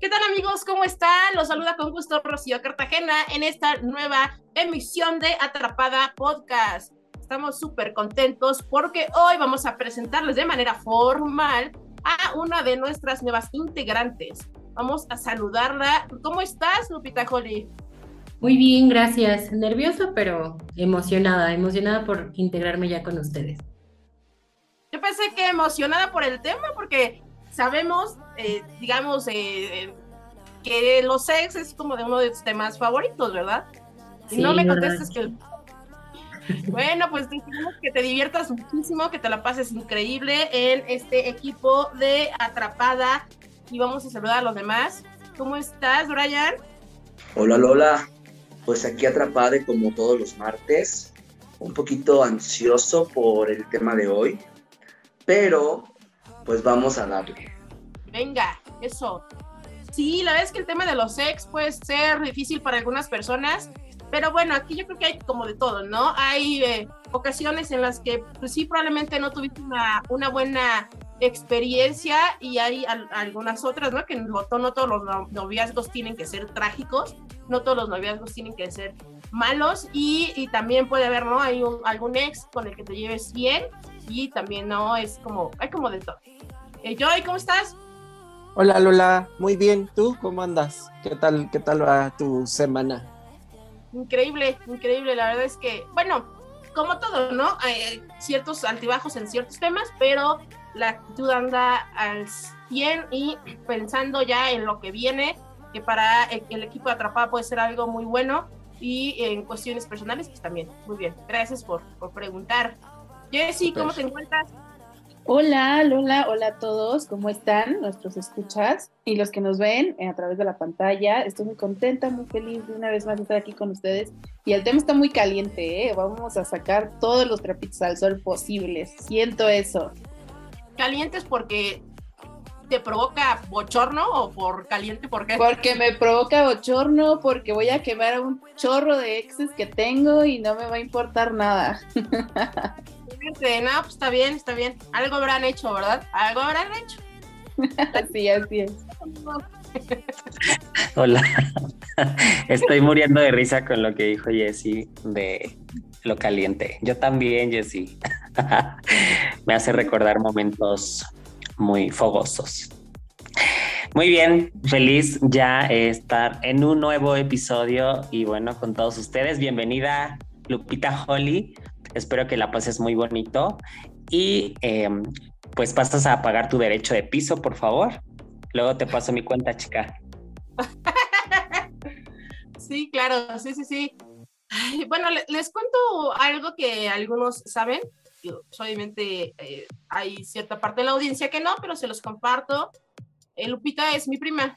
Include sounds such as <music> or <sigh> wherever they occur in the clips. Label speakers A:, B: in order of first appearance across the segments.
A: ¿Qué tal amigos? ¿Cómo están? Los saluda con gusto Rocío Cartagena en esta nueva emisión de Atrapada Podcast. Estamos súper contentos porque hoy vamos a presentarles de manera formal a una de nuestras nuevas integrantes. Vamos a saludarla. ¿Cómo estás, Lupita Holly?
B: Muy bien, gracias. Nerviosa, pero emocionada, emocionada por integrarme ya con ustedes.
A: Yo pensé que emocionada por el tema porque sabemos, eh, digamos, eh, que los sex es como de uno de tus temas favoritos, ¿verdad? Y no me contestes que... <laughs> Bueno, pues decimos que te diviertas muchísimo, que te la pases increíble en este equipo de Atrapada y vamos a saludar a los demás. ¿Cómo estás, Brian?
C: Hola, Lola. Pues aquí atrapada como todos los martes, un poquito ansioso por el tema de hoy, pero pues vamos a darle.
A: Venga, eso. Sí, la verdad es que el tema de los sex puede ser difícil para algunas personas, pero bueno, aquí yo creo que hay como de todo, ¿no? Hay eh, ocasiones en las que pues sí, probablemente no tuviste una, buena experiencia y hay algunas otras, ¿no? Que no, no, todos los noviazgos tienen que ser trágicos, no todos los noviazgos tienen que ser malos y, también puede haber, ¿no? Hay algún ex con el que te lleves bien y también, ¿no? Es como, hay como de todo. Eh, Joy, ¿cómo estás?
D: Hola Lola, muy bien. ¿Tú cómo andas? ¿Qué tal, qué tal va tu semana?
A: Increíble, increíble. La verdad es que, bueno, como todo, ¿no? Hay ciertos altibajos en ciertos temas, pero la actitud anda al 100 y pensando ya en lo que viene, que para el equipo de Atrapada puede ser algo muy bueno y en cuestiones personales, pues también. Muy bien, gracias por, por preguntar. Jessy, ¿cómo te encuentras?
E: Hola, Lola, hola a todos, ¿cómo están nuestros escuchas y los que nos ven a través de la pantalla? Estoy muy contenta, muy feliz de una vez más estar aquí con ustedes y el tema está muy caliente, ¿eh? vamos a sacar todos los trapitos al sol posibles, siento eso.
A: ¿Calientes porque te provoca bochorno o por caliente por qué?
E: Porque me provoca bochorno, porque voy a quemar a un chorro de exes que tengo y no me va a importar nada. <laughs>
A: No, pues está bien, está bien. Algo habrán hecho, ¿verdad? Algo habrán hecho. <laughs>
E: así, así es.
F: Hola. <laughs> Estoy muriendo de risa con lo que dijo Jessy de lo caliente. Yo también, Jessy. <laughs> Me hace recordar momentos muy fogosos. Muy bien, feliz ya estar en un nuevo episodio y bueno, con todos ustedes, bienvenida Lupita Holly Espero que la pases muy bonito y em, pues pasas a pagar tu derecho de piso, por favor. Luego te paso mi cuenta, chica. <laughs>
A: Sí, claro, sí, sí, sí. bueno, les, cuento algo que algunos saben. obviamente eh, hay cierta parte de la audiencia que no, pero se los comparto. Eh, Lupita es mi prima.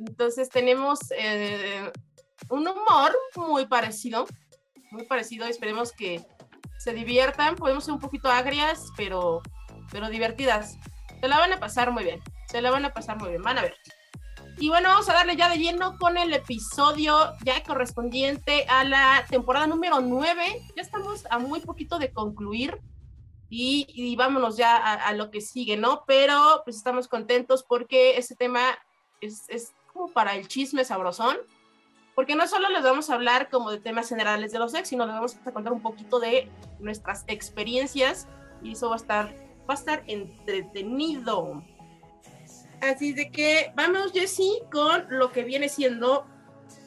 A: Entonces tenemos eh, un humor muy parecido muy parecido. Esperemos que se diviertan. Podemos ser un poquito agrias, pero, pero divertidas. Se la van a pasar muy bien. Se la van a pasar muy bien. Van a ver. Y bueno, vamos a darle ya de lleno con el episodio ya correspondiente a la temporada número 9. Ya estamos a muy poquito de concluir y, vámonos ya a, lo que sigue, ¿no? Pero pues estamos contentos porque este tema es, es como para el chisme sabrosón porque no solo les vamos a hablar como de temas generales de los ex, sino les vamos a contar un poquito de nuestras experiencias y eso va a estar, va a estar entretenido. Así de que vamos, Jessy, con lo que viene siendo,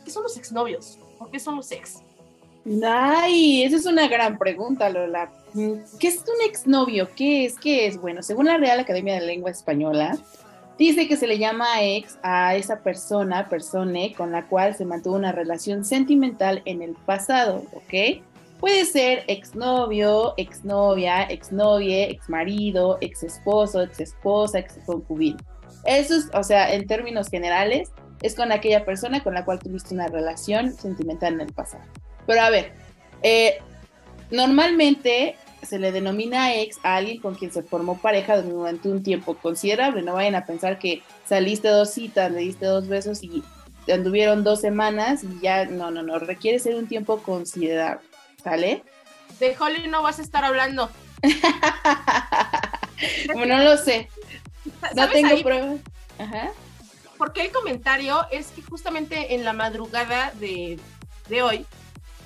A: ¿qué son los exnovios? ¿Por qué son los ex?
E: Ay, esa es una gran pregunta, Lola. ¿Qué es un exnovio? ¿Qué es? ¿Qué es? Bueno, según la Real Academia de Lengua Española, Dice que se le llama ex a esa persona, persone, con la cual se mantuvo una relación sentimental en el pasado, ¿ok? Puede ser exnovio, exnovia, exnovie, exmarido, exesposo, exesposa, exconcubino. Eso es, o sea, en términos generales, es con aquella persona con la cual tuviste una relación sentimental en el pasado. Pero a ver, eh, normalmente se le denomina ex a alguien con quien se formó pareja durante un tiempo considerable. No vayan a pensar que saliste dos citas, le diste dos besos y anduvieron dos semanas y ya, no, no, no, requiere ser un tiempo considerable. ¿Sale?
A: De Holly no vas a estar hablando. <laughs>
E: bueno, no lo sé. No tengo pruebas. Ajá.
A: por qué el comentario es que justamente en la madrugada de, de hoy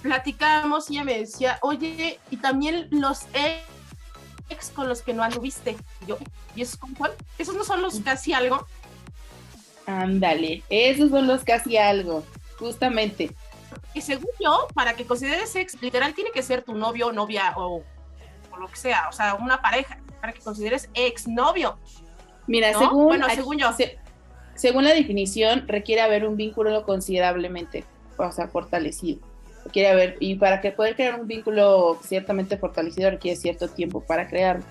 A: platicábamos y ella me decía, oye, y también los ex con los que no anduviste. Y yo, ¿y esos con cuál? ¿Esos no son los casi algo?
E: Ándale, esos son los casi algo, justamente.
A: Y según yo, para que consideres ex, literal tiene que ser tu novio, novia o, o lo que sea, o sea, una pareja, para que consideres ex novio.
E: Mira,
A: ¿no?
E: según,
A: bueno, según yo.
E: se- según la definición, requiere haber un vínculo considerablemente, o sea, fortalecido. Requiere haber, y para que poder crear un vínculo ciertamente fortalecido requiere cierto tiempo para crearlo.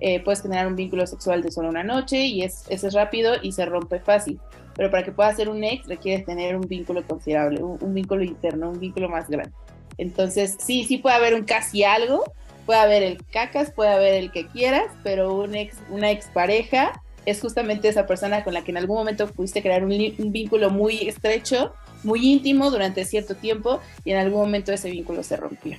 E: Eh, puedes generar un vínculo sexual de solo una noche y es, ese es rápido y se rompe fácil. Pero para que pueda ser un ex requiere tener un vínculo considerable, un, un vínculo interno, un vínculo más grande. Entonces, sí, sí puede haber un casi algo, puede haber el cacas, puede haber el que quieras, pero un ex, una expareja es justamente esa persona con la que en algún momento pudiste crear un, vínculo muy estrecho, muy íntimo durante cierto tiempo y en algún momento ese vínculo se rompió.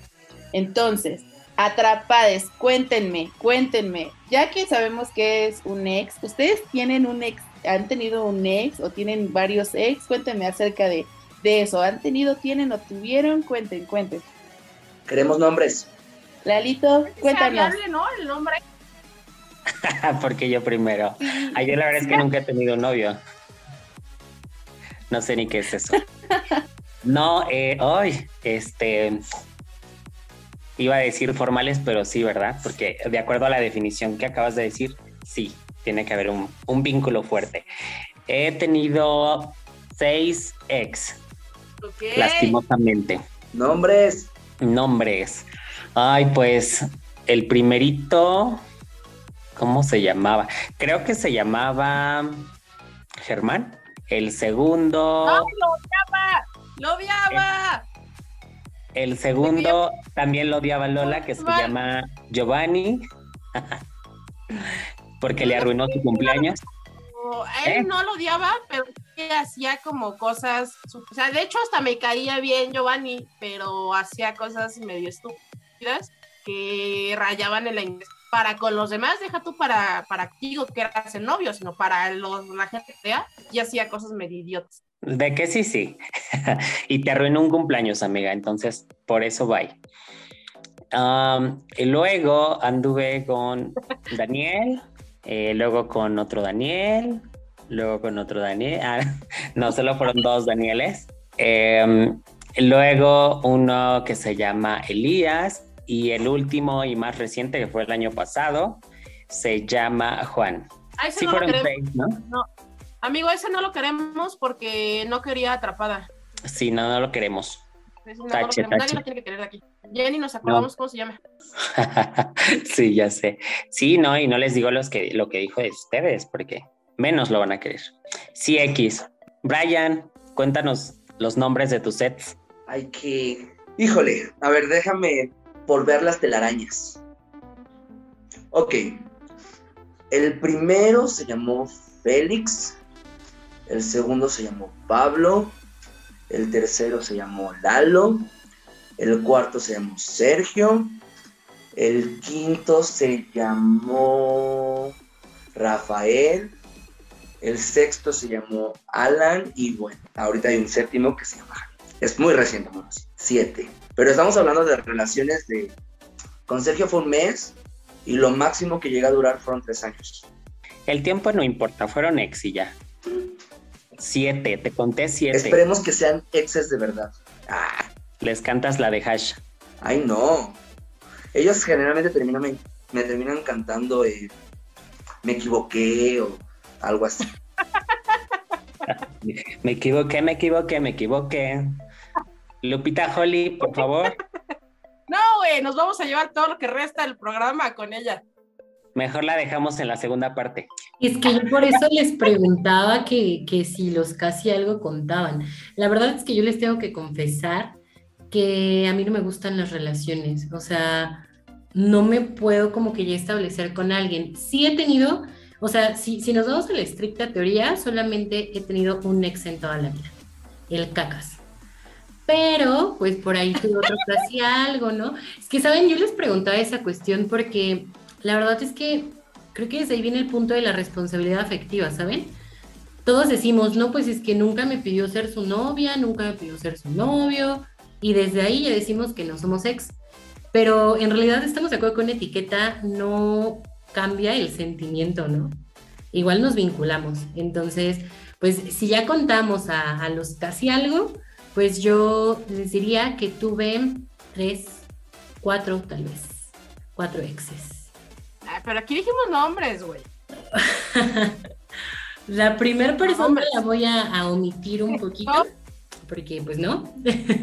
E: Entonces, atrapades, cuéntenme, cuéntenme, ya que sabemos que es un ex, ¿ustedes tienen un ex, han tenido un ex o tienen varios ex? Cuéntenme acerca de, de eso, ¿han tenido, tienen o tuvieron? Cuenten, cuenten.
C: Queremos nombres.
E: Lalito,
A: Es
E: cuéntanos.
A: ¿no? El nombre. <laughs>
F: Porque yo primero. Ay, yo la verdad es que nunca he tenido un novio. No sé ni qué es eso. <laughs> No, eh, hoy, este, iba a decir formales, pero sí, ¿verdad? Porque de acuerdo a la definición que acabas de decir, sí, tiene que haber un, un vínculo fuerte. He tenido seis ex,
A: Ok.
F: lastimosamente.
C: Nombres.
F: Nombres. Ay, pues el primerito, ¿cómo se llamaba? Creo que se llamaba Germán. El segundo,
A: ¡Ay, lo odiaba! ¡Lo odiaba!
F: el segundo también lo odiaba Lola, que se llama Giovanni, porque le arruinó su cumpleaños.
A: A él
F: ¿Eh?
A: no lo odiaba, pero sí hacía como cosas. O sea, de hecho, hasta me caía bien Giovanni, pero hacía cosas medio estúpidas que rayaban en la. Para con los demás, deja tú para, para digo que eras el novio, sino para los, la gente fea, y hacía cosas medio idiotas.
F: De que sí, sí. <laughs> y te arruinó un cumpleaños, amiga. Entonces, por eso bye. Am, y luego anduve con <laughs> Daniel, eh, luego con otro Daniel, luego con otro Daniel. Ah, <laughs> no, solo fueron dos Danieles. Em, luego uno que se llama Elías y el último y más reciente que fue el año pasado se llama Juan.
A: A ese
F: Sí
A: no lo
F: fueron
A: queremos.
F: seis, ¿no?
A: Amigo, ese no lo queremos porque no quería atrapada.
F: Sí, no, no lo queremos.
A: No lo
F: Tache,
A: queremos. Nadie lo tiene que querer aquí. Jenny, nos acordamos cómo se llama. <laughs>
F: sí, ya sé. Sí, no, y no les digo los que, lo que dijo de ustedes, porque menos lo van a querer. Sí, X. Brian, cuéntanos los nombres de tus sets.
C: Hay que. Híjole, a ver, déjame volver las telarañas. Ok. El primero se llamó Félix. El segundo se llamó Pablo. El tercero se llamó Lalo. El cuarto se llamó Sergio. El quinto se llamó Rafael. El sexto se llamó Alan. Y bueno, ahorita hay un séptimo que se llama. Es muy reciente, amigos. Siete. Pero estamos hablando de relaciones de. Con Sergio fue un mes. Y lo máximo que llega a durar fueron tres años.
F: El tiempo no importa, fueron ex y ya. Siete, te conté siete.
C: Esperemos que sean exes de verdad. Ah,
F: Les cantas la de hash.
C: ay, no. Ellos generalmente terminan, me, me terminan cantando eh, Me equivoqué o algo así. <laughs>
F: Me equivoqué, me equivoqué, me equivoqué. Lupita Holly, por favor. <laughs>
A: No, güey, nos vamos a llevar todo lo que resta del programa con ella.
F: Mejor la dejamos en la segunda parte.
B: Es que yo por eso les preguntaba que, que si los casi algo contaban. La verdad es que yo les tengo que confesar que a mí no me gustan las relaciones. O sea, no me puedo como que ya establecer con alguien. Sí he tenido, o sea, si, si nos vamos a la estricta teoría, solamente he tenido un ex en toda la vida, el cacas. Pero, pues por ahí tuve otro casi algo, ¿no? Es que, ¿saben? Yo les preguntaba esa cuestión porque la verdad es que creo que desde ahí viene el punto de la responsabilidad afectiva, ¿saben? todos decimos, no, pues es que nunca me pidió ser su novia, nunca me pidió ser su novio, y desde ahí ya decimos que no somos ex. Pero en realidad estamos de acuerdo con etiqueta, no cambia el sentimiento, ¿no? Igual nos vinculamos. Entonces, pues si ya contamos a, a los casi algo, pues yo les diría que tuve tres, cuatro tal vez, cuatro exes.
A: Ah, pero aquí dijimos nombres, güey. <laughs>
B: la primera persona la voy a, a omitir un poquito, porque pues no.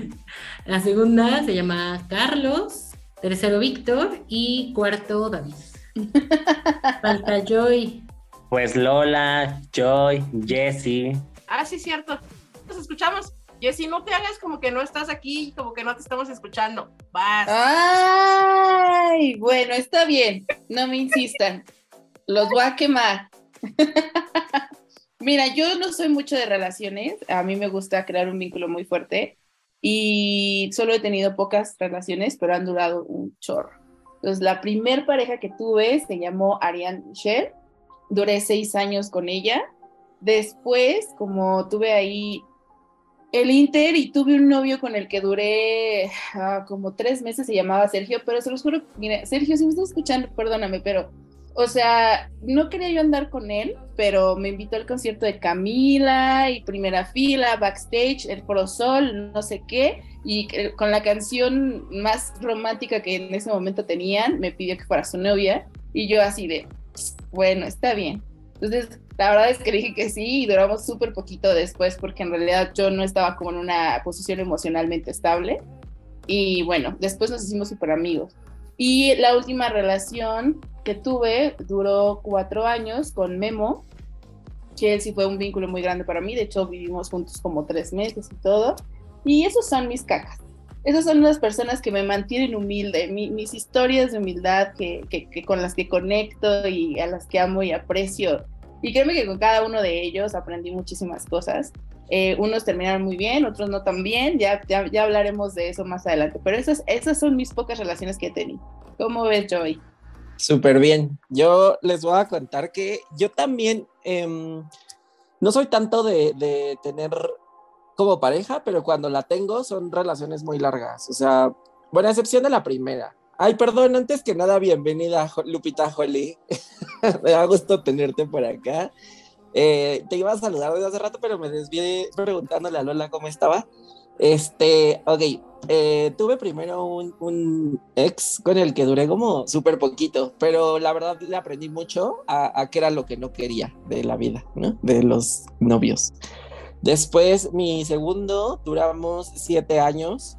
B: <laughs> la segunda se llama Carlos, tercero Víctor y cuarto David. <laughs> Falta Joy.
F: Pues Lola, Joy, Jessie.
A: Ah, sí, cierto. Nos escuchamos. Jessy, no te hagas como que no estás aquí, como que no te estamos escuchando. Vas.
E: Ay, bueno, está bien. No me insistan. Los voy a quemar. <laughs> Mira, yo no soy mucho de relaciones. A mí me gusta crear un vínculo muy fuerte y solo he tenido pocas relaciones, pero han durado un chorro. Entonces, la primer pareja que tuve se llamó Ariane Michelle. Duré seis años con ella. Después, como tuve ahí el Inter y tuve un novio con el que duré ah, como tres meses, se llamaba Sergio, pero se los juro, Sergio, si me estás escuchando, perdóname, pero, o sea, no quería yo andar con él, pero me invitó al concierto de Camila y primera fila, backstage, el Prosol, no sé qué, y con la canción más romántica que en ese momento tenían, me pidió que fuera su novia, y yo así de, bueno, está bien. Entonces, la verdad es que dije que sí y duramos súper poquito después porque en realidad yo no estaba como en una posición emocionalmente estable. Y bueno, después nos hicimos súper amigos. Y la última relación que tuve duró cuatro años con Memo, que él sí fue un vínculo muy grande para mí. De hecho, vivimos juntos como tres meses y todo. Y esos son mis cacas. Esas son las personas que me mantienen humilde, mis historias de humildad que, que, que con las que conecto y a las que amo y aprecio y créeme que con cada uno de ellos aprendí muchísimas cosas. Eh, unos terminaron muy bien, otros no tan bien, ya, ya, hablaremos de eso más adelante, pero esas, esas son mis pocas relaciones que he tenido. ¿Cómo ves, Joy?
D: Súper bien. Yo les voy a contar que yo también em, no soy tanto de, de tener como pareja, pero cuando la tengo son relaciones muy largas. O sea, bueno, a excepción de la primera. Ay, perdón, antes que nada, bienvenida, Lupita Jolie. <laughs> me da gusto tenerte por acá. Eh, te iba a saludar desde hace rato, pero me desvié preguntándole a Lola cómo estaba. Este, ok, eh, tuve primero un, un, ex con el que duré como súper poquito, pero la verdad le aprendí mucho a, a qué era lo que no quería de la vida, ¿no? De los novios. Después, mi segundo, duramos siete años,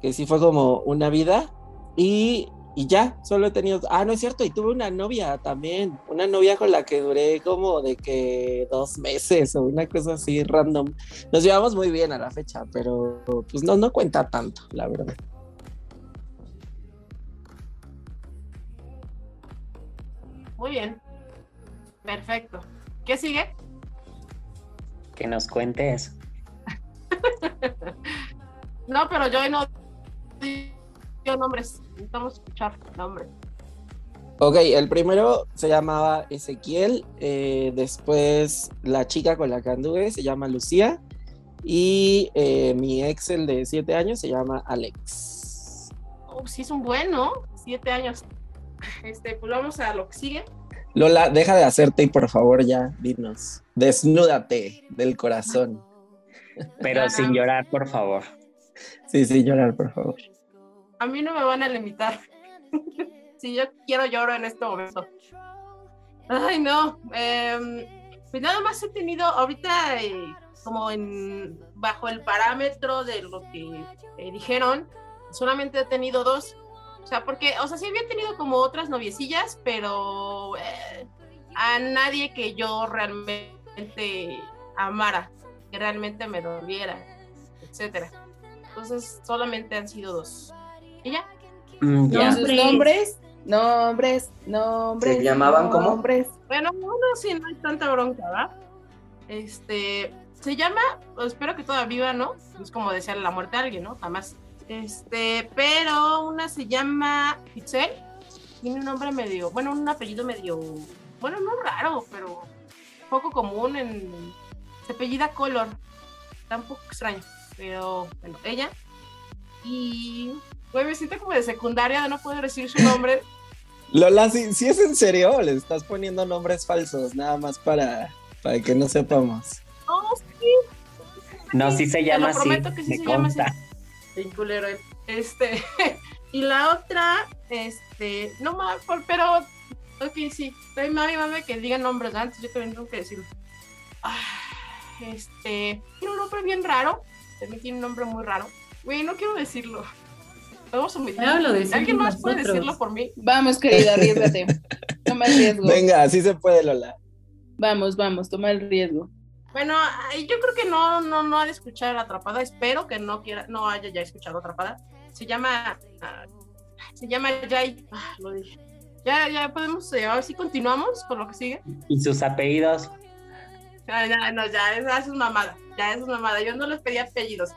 D: que sí fue como una vida, y, ya, solo he tenido, ah, no es cierto, y tuve una novia también, una novia con la que duré como de que dos meses o una cosa así random. Nos llevamos muy bien a la fecha, pero pues no, no cuenta tanto, la verdad.
A: Muy bien. Perfecto. ¿Qué sigue?
F: Que nos cuentes. <laughs>
A: no, pero yo no nombres, necesitamos escuchar nombres.
D: Ok, el primero se llamaba Ezequiel, eh, después la chica con la que anduve se llama Lucía y eh, mi ex, el de siete años, se llama Alex.
A: Oh, sí, es un bueno, siete años. Este, pues vamos a lo que sigue.
D: Lola, deja de hacerte y por favor ya, dinos. Desnúdate del corazón.
F: Pero sin llorar, por favor.
D: Sí, sin llorar, por favor
A: a mí no me van a limitar. si yo quiero lloro en este momento. Ay, no. Em, pues nada más he tenido ahorita eh, como en bajo el parámetro de lo que dijeron, solamente he tenido dos. O sea, porque, o sea, sí había tenido como otras noviecillas, pero eh, a nadie que yo realmente amara, que realmente me doliera, etcétera. Entonces, solamente han sido dos. ¿Y ya?
E: Mm, nombres, nombres, nombres.
C: ¿Se llamaban como?
E: Nombres.
A: Bueno, uno sí no hay tanta bronca, ¿verdad? Este, se llama, pues, espero que todavía viva, ¿no? Es como desearle la muerte a alguien, ¿no? Jamás. Este, pero una se llama Itzel, tiene un nombre medio, bueno, un apellido medio, bueno, no raro, pero poco común en, se apellida Color. Está un poco extraño, pero bueno, ella. Y, güey, me siento como de secundaria de no poder decir su nombre. <laughs>
D: Lola, si, si es en serio, le estás poniendo nombres falsos, nada más para, para que no sepamos.
A: No, sí.
F: No, sí se
A: Te
F: llama
A: lo
F: así.
A: prometo que sí
F: me
A: se llama así. Este, <laughs> y la otra, este, no más, pero, ok, sí, estoy mami, mami, que digan nombres antes, yo también tengo que decirlo. Ah, este, tiene un nombre bien raro, también tiene un nombre muy raro. Güey, no quiero decirlo. Vamos a omitir.
B: Ya lo decimos
A: ¿Alguien más puede decirlo por mí?
E: Vamos, querida, arriesgate. <laughs> Toma el riesgo.
D: Venga, así se puede, Lola.
E: Vamos, vamos, toma el riesgo.
A: Bueno, yo creo que no, no, no ha de escuchar Atrapada. Espero que no quiera, no haya ya escuchado Atrapada. Se llama, ah, se llama Jai. Ah, lo dije. Ya, ya podemos, eh, ahora sí continuamos con lo que sigue.
F: Y sus apellidos.
A: Ah, ya, no, ya, esa es mamada. Ya es mamada. Yo no les pedí apellidos.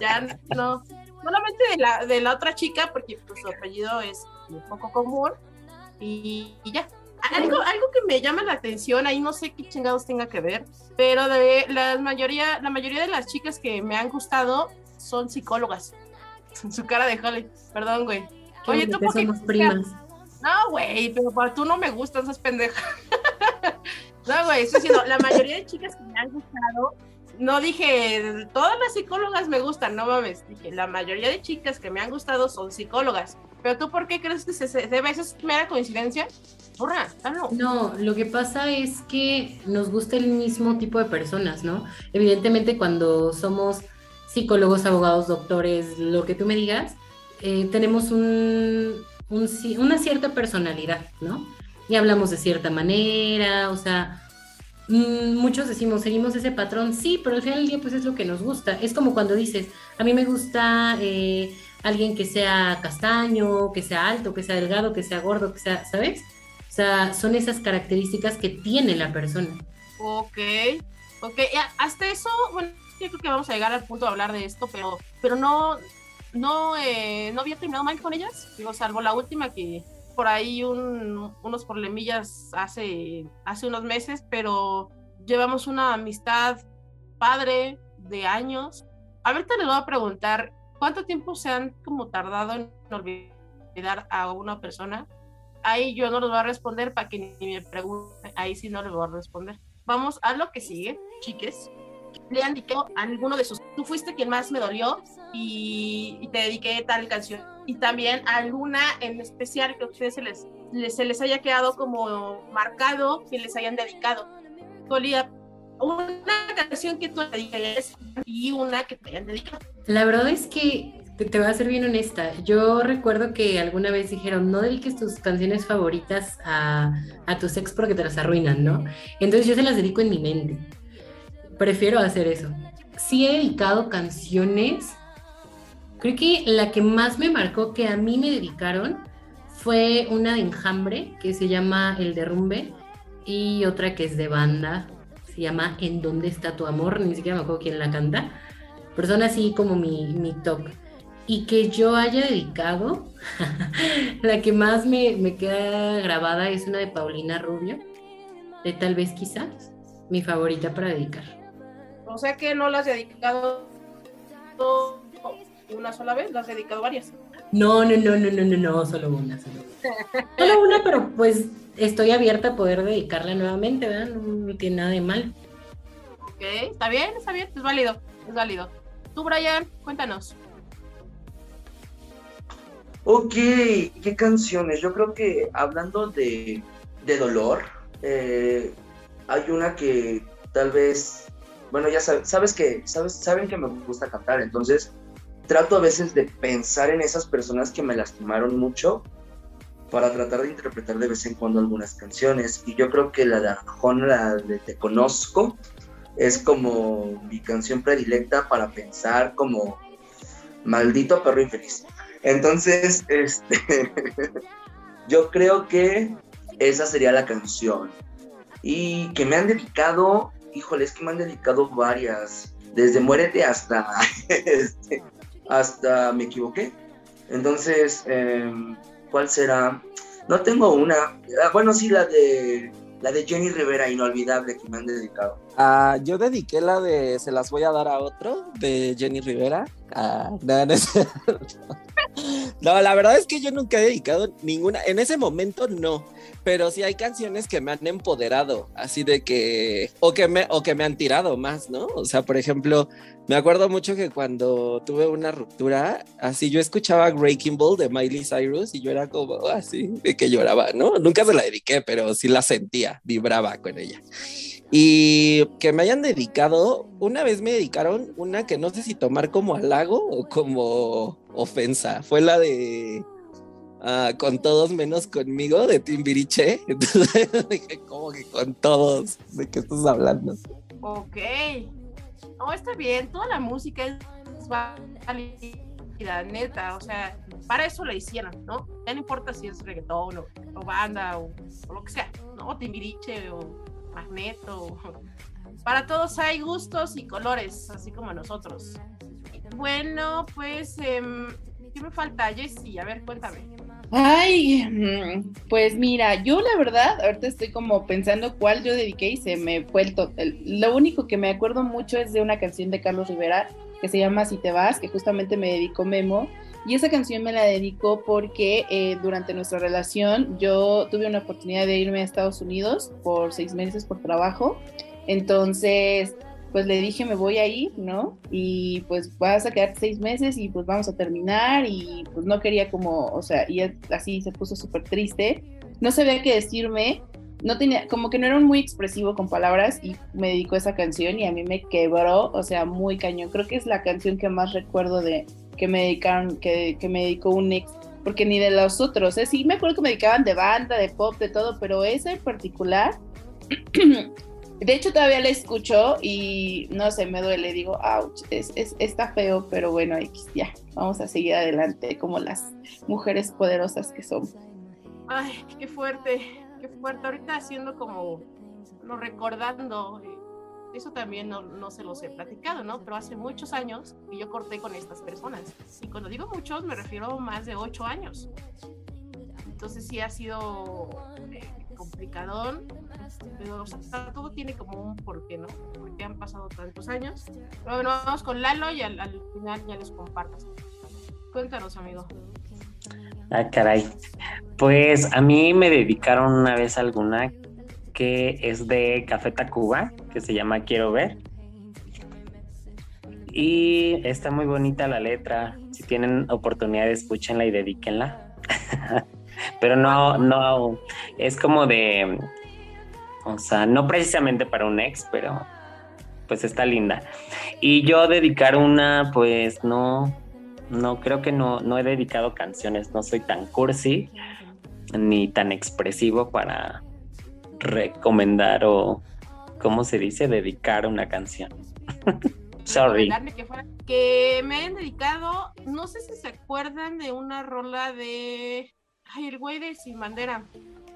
A: Ya no. Solamente de la, de la otra chica, porque pues, su apellido es un poco común. Y, y ya. Algo, algo que me llama la atención, ahí no sé qué chingados tenga que ver, pero de la mayoría, la mayoría de las chicas que me han gustado son psicólogas. <laughs> Su cara de Holly. Perdón, güey. Oye, ¿tú por qué
B: somos primas.
A: No, güey, pero para tú no me gustas, esas pendeja. <laughs> no, güey, estoy diciendo, la mayoría de chicas que me han gustado, no dije, todas las psicólogas me gustan, no mames, dije, la mayoría de chicas que me han gustado son psicólogas. Pero tú, ¿por qué crees que se, se debe? ¿Eso es mera coincidencia? Porra.
B: No, lo que pasa es que nos gusta el mismo tipo de personas, ¿no? Evidentemente cuando somos psicólogos, abogados, doctores, lo que tú me digas, eh, tenemos un, un una cierta personalidad, ¿no? Y hablamos de cierta manera, o sea, mm, muchos decimos, seguimos ese patrón, sí, pero al final del día pues es lo que nos gusta. Es como cuando dices, a mí me gusta eh, alguien que sea castaño, que sea alto, que sea delgado, que sea gordo, que sea, ¿sabes? O sea, son esas características que tiene la persona.
A: Ok, ok, hasta eso, bueno, yo creo que vamos a llegar al punto de hablar de esto, pero, pero no, no, eh, no había terminado mal con ellas, digo, salvo la última que por ahí un- unos problemillas hace, hace unos meses, pero llevamos una amistad padre de años. Ahorita les voy a preguntar, ¿cuánto tiempo se han como tardado en olvidar a una persona? Ahí yo no les voy a responder para que ni me pregunten, ahí sí no les voy a responder. Vamos a lo que sigue, chiques. Le han dicho a alguno de sus. Tú fuiste quien más me dolió y, y te dediqué tal canción. Y también alguna en especial que a ustedes se les, les- se les haya quedado como marcado, que les hayan dedicado. Olía una canción que tú dediques y una que te hayan dedicado.
B: La verdad es que te voy a ser bien honesta. Yo recuerdo que alguna vez dijeron, no dediques tus canciones favoritas a, a tus ex porque te las arruinan, ¿no? Entonces yo se las dedico en mi mente. Prefiero hacer eso. Sí he dedicado canciones. Creo que la que más me marcó que a mí me dedicaron fue una de enjambre que se llama El Derrumbe y otra que es de banda. Se llama En dónde está tu amor. Ni siquiera me acuerdo quién la canta pero son así como mi, mi top. Y que yo haya dedicado, <laughs> la que más me, me queda grabada es una de Paulina Rubio, de tal vez quizás, mi favorita para dedicar.
A: O sea que no las has dedicado una sola vez, las has dedicado varias.
B: No, no, no, no, no, no, no, solo una, solo una. Solo una, <laughs> pero pues estoy abierta a poder dedicarla nuevamente, ¿verdad? No, no tiene nada de mal.
A: Ok, está bien, está bien, es válido, es válido. Tú, Brian, cuéntanos.
C: Ok, ¿qué canciones? Yo creo que hablando de, de dolor, eh, hay una que tal vez, bueno, ya sabes, que, sabes, saben que me gusta cantar, entonces trato a veces de pensar en esas personas que me lastimaron mucho para tratar de interpretar de vez en cuando algunas canciones. Y yo creo que la de Arjona, la de Te Conozco, es como mi canción predilecta para pensar como maldito perro infeliz. Entonces, <laughs> este, yo creo que esa sería la canción. Y que me han dedicado, híjole, es que me han dedicado varias, desde Muérete hasta, <laughs> este, hasta Me equivoqué. Entonces, em, ¿cuál será? No tengo una. Ah, Bueno, sí, la de La de Jenny Rivera, inolvidable, que me han dedicado.
D: Ah, yo dediqué la de Se las voy a dar a otro, de Jenny Rivera. Ah, no, no, <laughs> no, la verdad es que yo nunca he dedicado ninguna. En ese momento no, pero sí hay canciones que me han empoderado, así de que. O que me, o que me han tirado más, ¿no? O sea, por ejemplo, me acuerdo mucho que cuando tuve una ruptura, así yo escuchaba Breaking Ball de Miley Cyrus y yo era como así, de que lloraba, ¿no? Nunca se la dediqué, pero sí la sentía, vibraba con ella. Y que me hayan dedicado, una vez me dedicaron una que no sé si tomar como halago o como ofensa, fue la de ah, con todos menos conmigo de Timbiriche. <laughs> Entonces dije, como que con todos, ¿de qué estás hablando?
A: Ok. No, está bien, toda la música es válida, neta, o sea, para eso la hicieron, ¿no? Ya no importa si es reggaetón o, banda o, lo que sea, ¿no? Timbiriche o Magneto. Para todos hay gustos y colores, así como nosotros. Bueno, pues, em, ¿qué me falta, Jessie? A ver, cuéntame.
E: Ay, mm, pues mira, yo la verdad, ahorita estoy como pensando cuál yo dediqué y se me fue el, total. Lo único que me acuerdo mucho es de una canción de Carlos Rivera que se llama Si te vas, que justamente me dedicó Memo. Y esa canción me la dedicó porque eh, durante nuestra relación yo tuve una oportunidad de irme a Estados Unidos por seis meses por trabajo. Entonces, pues le dije, me voy a ir, ¿no? Y pues vas a quedar seis meses y pues vamos a terminar y pues no quería como, o sea, y así se puso súper triste. No sabía qué decirme, no tenía, como que no era muy expresivo con palabras y me dedicó esa canción y a mí me quebró, o sea, muy cañón. Creo que es la canción que más recuerdo de que me dedicaron, que, que me dedicó un ex, porque ni de los otros, ¿eh? sí me acuerdo que me dedicaban de banda, de pop, de todo, pero esa en particular <clears throat> De hecho, todavía la escucho y no sé, me duele. Digo, ouch, es, está feo, pero bueno, ya, vamos a seguir adelante como las mujeres poderosas que son.
A: Ay, qué fuerte, qué fuerte. Ahorita haciendo como, no recordando, eh, eso también no, no, se los he platicado, ¿no? Pero hace muchos años que yo corté con estas personas. Y cuando digo muchos, me refiero a más de ocho años. Entonces sí ha sido eh, complicadón, pero todo tiene como un porqué, ¿no? Porque han pasado tantos años. Pero bueno, vamos con Lalo y al, final ya les compartas. Cuéntanos, amigo.
F: Ah, caray. Pues a mí me dedicaron una vez alguna que es de Café Tacuba, que se llama Quiero Ver. Y está muy bonita la letra. Si tienen oportunidad, escúchenla y dedíquenla. <laughs> pero no, no, es como de, o sea, no precisamente para un ex, pero pues está linda. Y yo dedicar una, pues no, no, creo que no, no he dedicado canciones, no soy tan cursi ni tan expresivo para recomendar o, ¿cómo se dice? Dedicar una canción. <laughs> Sorry.
A: que me han dedicado, no sé si se acuerdan de una rola de Ay, el güey de Sin Bandera.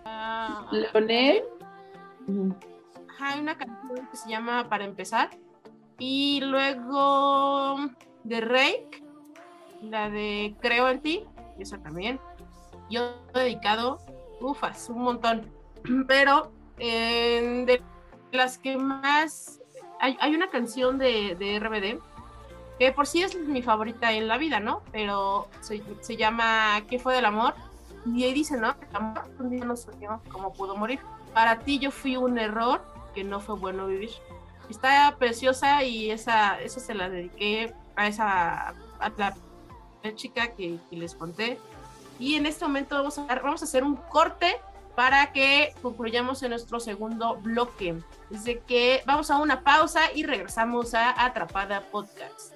E: Ah, ¿Leonel?
A: Hay una canción que se llama Para empezar. Y luego de Rake, la de Creo en ti, esa también. Yo he dedicado, ufas, un montón. Pero de las que más. Hay, hay una canción de, de, RBD que por sí es mi favorita en la vida, ¿no? Pero se, se llama ¿Qué fue del amor? Y ahí dice, ¿no? El amor un día no soñó cómo pudo morir. Para ti yo fui un error que no fue bueno vivir. Está preciosa y esa, esa se la dediqué a esa a la chica que, les conté. Y en este momento vamos a, vamos a hacer un corte para que concluyamos en nuestro segundo bloque. Desde que vamos a una pausa y regresamos a Atrapada Podcast.